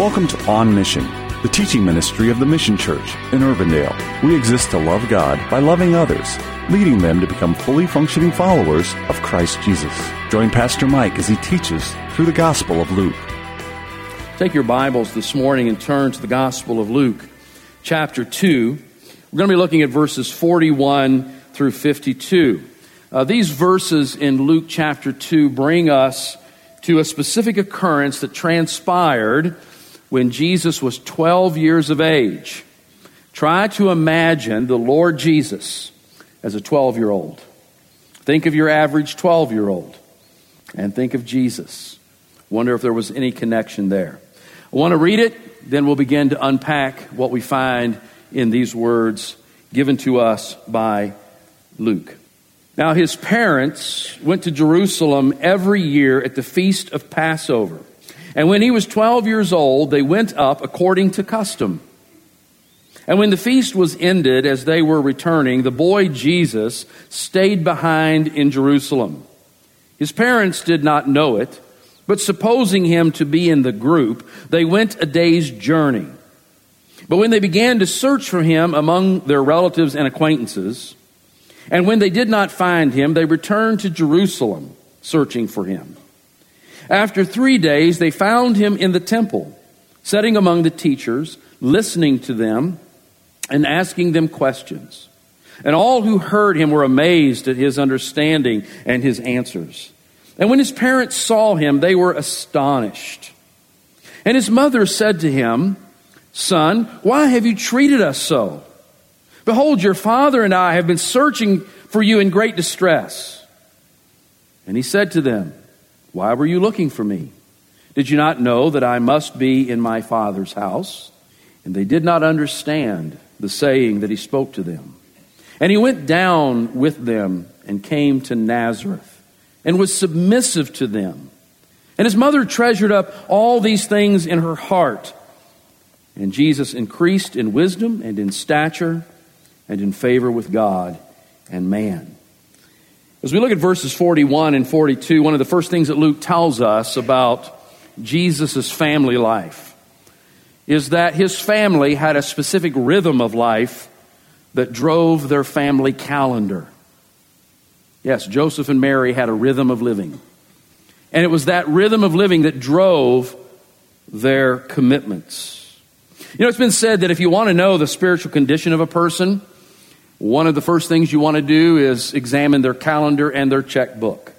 Welcome to On Mission, the teaching ministry of the Mission Church in Urbandale. We exist to love God by loving others, leading them to become fully functioning followers of Christ Jesus. Join Pastor Mike as he teaches through the Gospel of Luke. Take your Bibles this morning and turn to the Gospel of Luke, chapter 2. We're going to be looking at verses 41 through 52. Uh, these verses in Luke chapter 2 bring us to a specific occurrence that transpired when Jesus was 12 years of age. Try to imagine the Lord Jesus as a 12 year old. Think of your average 12 year old and think of Jesus. Wonder if there was any connection there. I want to read it, then we'll begin to unpack what we find in these words given to us by Luke. Now, his parents went to Jerusalem every year at the feast of Passover. And when he was 12 years old, they went up according to custom. And when the feast was ended, as they were returning, the boy Jesus stayed behind in Jerusalem. His parents did not know it, but supposing him to be in the group, they went a day's journey. But when they began to search for him among their relatives and acquaintances, and when they did not find him, they returned to Jerusalem searching for him. After three days, they found him in the temple, sitting among the teachers, listening to them and asking them questions. And all who heard him were amazed at his understanding and his answers. And when his parents saw him, they were astonished. And his mother said to him, Son, why have you treated us so? Behold, your father and I have been searching for you in great distress. And he said to them, why were you looking for me? Did you not know that I must be in my Father's house? And they did not understand the saying that he spoke to them. And he went down with them and came to Nazareth and was submissive to them. And his mother treasured up all these things in her heart. And Jesus increased in wisdom and in stature and in favor with God and man. As we look at verses 41 and 42, one of the first things that Luke tells us about Jesus' family life is that his family had a specific rhythm of life that drove their family calendar. Yes, Joseph and Mary had a rhythm of living. And it was that rhythm of living that drove their commitments. You know, it's been said that if you want to know the spiritual condition of a person, one of the first things you want to do is examine their calendar and their checkbook.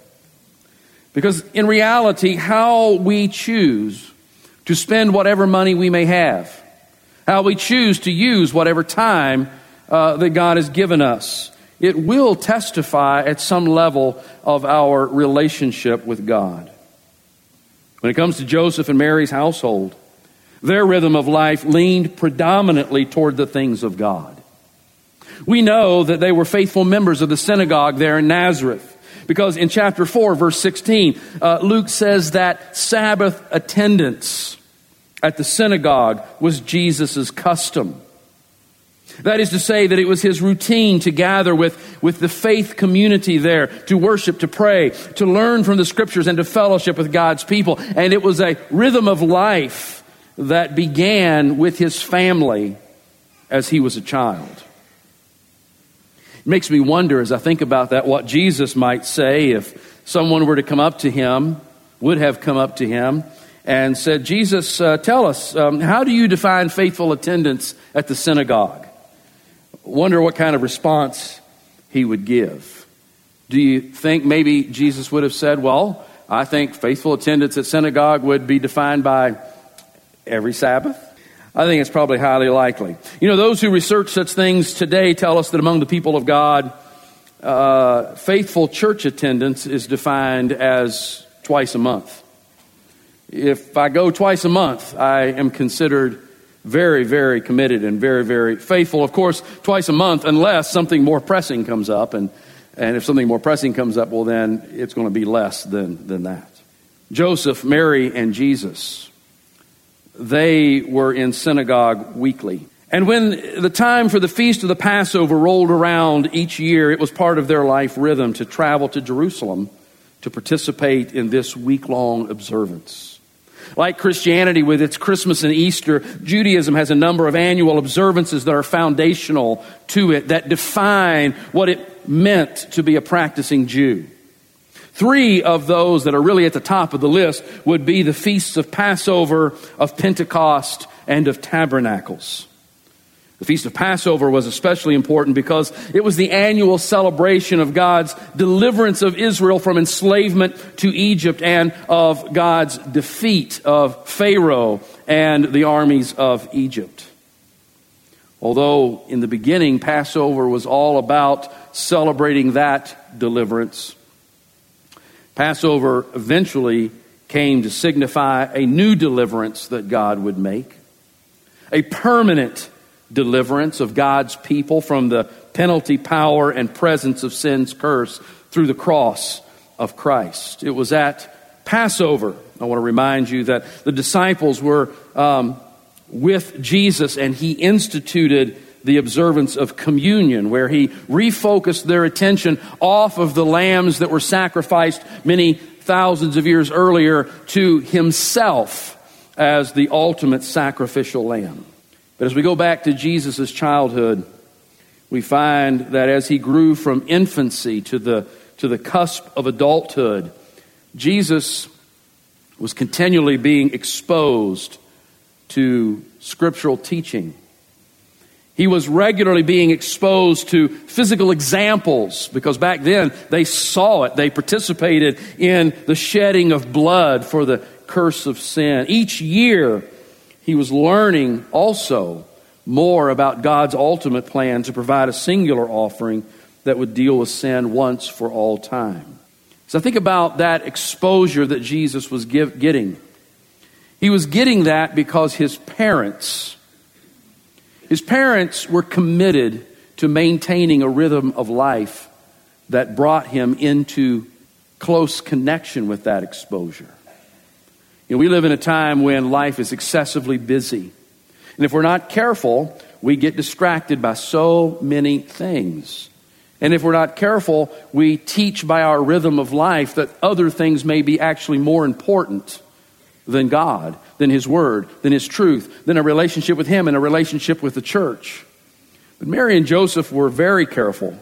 Because in reality, how we choose to spend whatever money we may have, how we choose to use whatever time uh, that God has given us, it will testify at some level of our relationship with God. When it comes to Joseph and Mary's household, their rhythm of life leaned predominantly toward the things of God. We know that they were faithful members of the synagogue there in Nazareth. Because in chapter 4, verse 16, uh, Luke says that Sabbath attendance at the synagogue was Jesus' custom. That is to say, that it was his routine to gather with, with the faith community there, to worship, to pray, to learn from the scriptures, and to fellowship with God's people. And it was a rhythm of life that began with his family as he was a child. It makes me wonder as I think about that what Jesus might say if someone were to come up to him, would have come up to him, and said, Jesus, uh, tell us, um, how do you define faithful attendance at the synagogue? Wonder what kind of response he would give. Do you think maybe Jesus would have said, Well, I think faithful attendance at synagogue would be defined by every Sabbath? I think it's probably highly likely. You know, those who research such things today tell us that among the people of God, uh, faithful church attendance is defined as twice a month. If I go twice a month, I am considered very, very committed and very, very faithful. Of course, twice a month, unless something more pressing comes up. And, and if something more pressing comes up, well, then it's going to be less than, than that. Joseph, Mary, and Jesus they were in synagogue weekly. And when the time for the feast of the Passover rolled around each year, it was part of their life rhythm to travel to Jerusalem to participate in this week long observance. Like Christianity with its Christmas and Easter, Judaism has a number of annual observances that are foundational to it, that define what it meant to be a practicing Jew. Three of those that are really at the top of the list would be the feasts of Passover, of Pentecost, and of Tabernacles. The Feast of Passover was especially important because it was the annual celebration of God's deliverance of Israel from enslavement to Egypt and of God's defeat of Pharaoh and the armies of Egypt. Although in the beginning Passover was all about celebrating that deliverance, Passover eventually came to signify a new deliverance that God would make, a permanent deliverance of God's people from the penalty, power, and presence of sin's curse through the cross of Christ. It was at Passover. I want to remind you that the disciples were um, with Jesus and he instituted the observance of communion, where he refocused their attention off of the lambs that were sacrificed many thousands of years earlier to himself as the ultimate sacrificial lamb. But as we go back to Jesus' childhood, we find that as he grew from infancy to the, to the cusp of adulthood, Jesus was continually being exposed to scriptural teaching. He was regularly being exposed to physical examples because back then they saw it. They participated in the shedding of blood for the curse of sin. Each year, he was learning also more about God's ultimate plan to provide a singular offering that would deal with sin once for all time. So think about that exposure that Jesus was give, getting. He was getting that because his parents, his parents were committed to maintaining a rhythm of life that brought him into close connection with that exposure. You know, we live in a time when life is excessively busy. And if we're not careful, we get distracted by so many things. And if we're not careful, we teach by our rhythm of life that other things may be actually more important than God, than His Word, than His truth, than a relationship with Him and a relationship with the church. But Mary and Joseph were very careful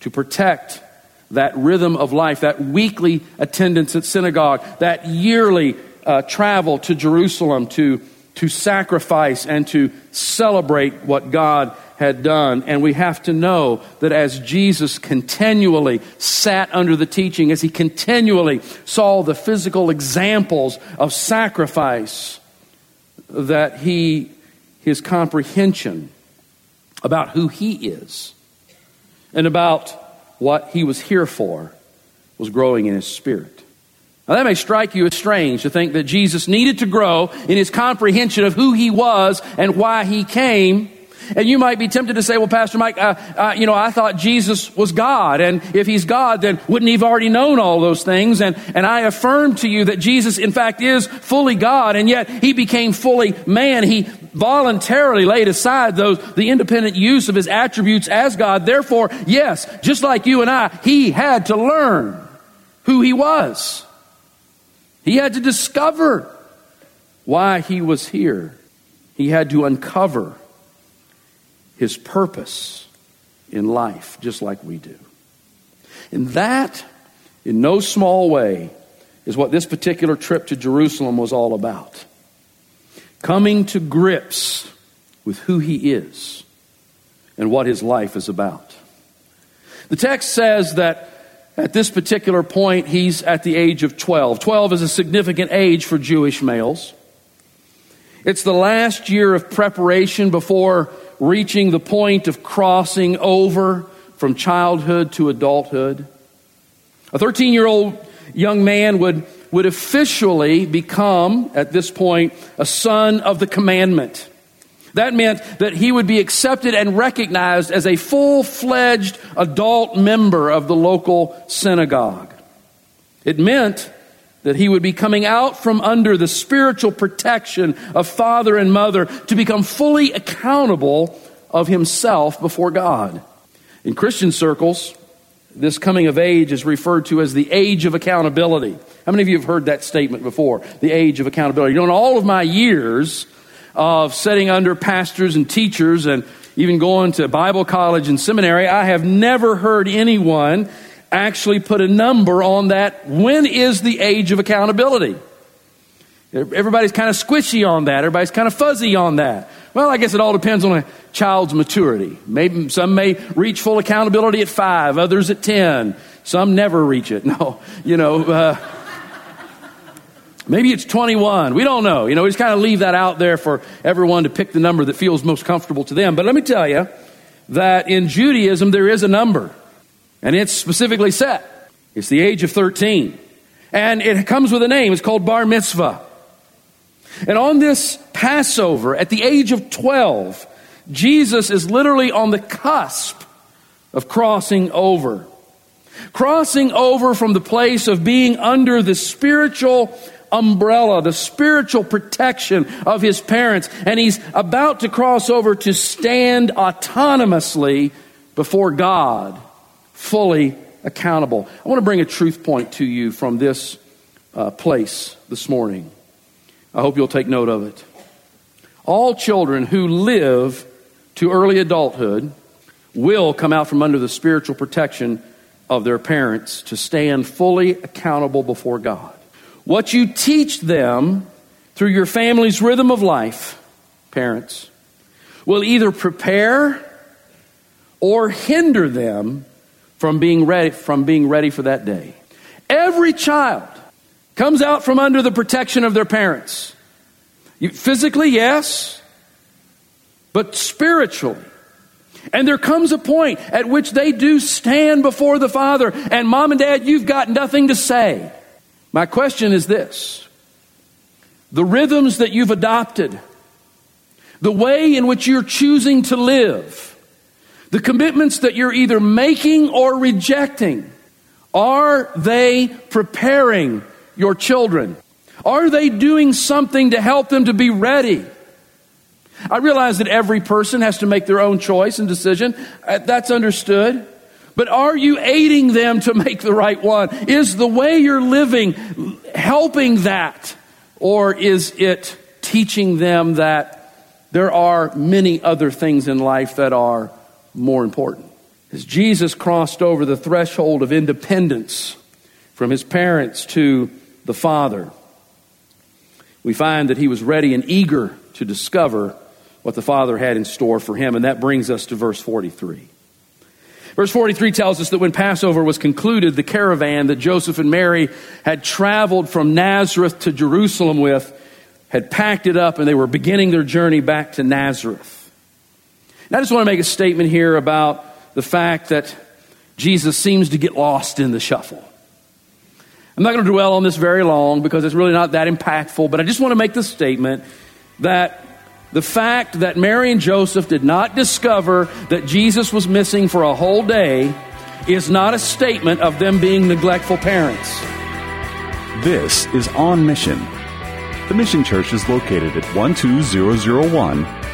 to protect that rhythm of life, that weekly attendance at synagogue, that yearly uh, travel to Jerusalem to, to sacrifice and to celebrate what God had done. And we have to know that as Jesus continually sat under the teaching, as he continually saw the physical examples of sacrifice, that he, his comprehension about who he is and about what he was here for was growing in his spirit. Now, that may strike you as strange to think that Jesus needed to grow in his comprehension of who he was and why he came. And you might be tempted to say, well, Pastor Mike, uh, uh, you know, I thought Jesus was God. And if he's God, then wouldn't he have already known all those things? And, and I affirm to you that Jesus, in fact, is fully God. And yet he became fully man. He voluntarily laid aside those, the independent use of his attributes as God. Therefore, yes, just like you and I, he had to learn who he was. He had to discover why he was here. He had to uncover his purpose in life, just like we do. And that, in no small way, is what this particular trip to Jerusalem was all about. Coming to grips with who he is and what his life is about. The text says that at this particular point, he's at the age of 12. 12 is a significant age for Jewish males. It's the last year of preparation before reaching the point of crossing over from childhood to adulthood. A 13 year old young man would, would officially become, at this point, a son of the commandment. That meant that he would be accepted and recognized as a full fledged adult member of the local synagogue. It meant that he would be coming out from under the spiritual protection of father and mother to become fully accountable of himself before God. In Christian circles, This coming of age is referred to as the age of accountability. How many of you have heard that statement before? The age of accountability. You know, in all of my years of sitting under pastors and teachers and even going to Bible college and seminary, I have never heard anyone actually put a number on that. When is the age of accountability? Everybody's kind of squishy on that. Everybody's kind of fuzzy on that. Well, I guess it all depends on a child's maturity. Maybe some may reach full accountability at five, others at ten. Some never reach it. No, you know, uh, maybe it's 21. We don't know. You know, we just kind of leave that out there for everyone to pick the number that feels most comfortable to them. But let me tell you that in Judaism, there is a number, and it's specifically set. It's the age of 13. And it comes with a name. It's called bar mitzvah. And on this Passover, at the age of 12, Jesus is literally on the cusp of crossing over. Crossing over from the place of being under the spiritual umbrella, the spiritual protection of his parents, and he's about to cross over to stand autonomously before God, fully accountable. I want to bring a truth point to you from this uh, place this morning. I hope you'll take note of it. All children who live to early adulthood will come out from under the spiritual protection of their parents to stand fully accountable before God. What you teach them through your family's rhythm of life, parents, will either prepare or hinder them from being ready from being ready for that day. Every child comes out from under the protection of their parents. You, physically, yes, but spiritually. And there comes a point at which they do stand before the Father, and mom and dad, you've got nothing to say. My question is this the rhythms that you've adopted, the way in which you're choosing to live, the commitments that you're either making or rejecting, are they preparing your children? Are they doing something to help them to be ready? I realize that every person has to make their own choice and decision. Uh, that's understood. But are you aiding them to make the right one? Is the way you're living helping that? Or is it teaching them that there are many other things in life that are more important? As Jesus crossed over the threshold of independence from his parents to the Father, we find that he was ready and eager to discover what the Father had in store for him. And that brings us to verse 43. Verse 43 tells us that when Passover was concluded, the caravan that Joseph and Mary had traveled from Nazareth to Jerusalem with had packed it up and they were beginning their journey back to Nazareth. I just want to make a statement here about the fact that Jesus seems to get lost in the shuffle. I'm not going to dwell on this very long because it's really not that impactful, but I just want to make the statement that the fact that Mary and Joseph did not discover that Jesus was missing for a whole day is not a statement of them being neglectful parents. This is On Mission. The Mission Church is located at 12001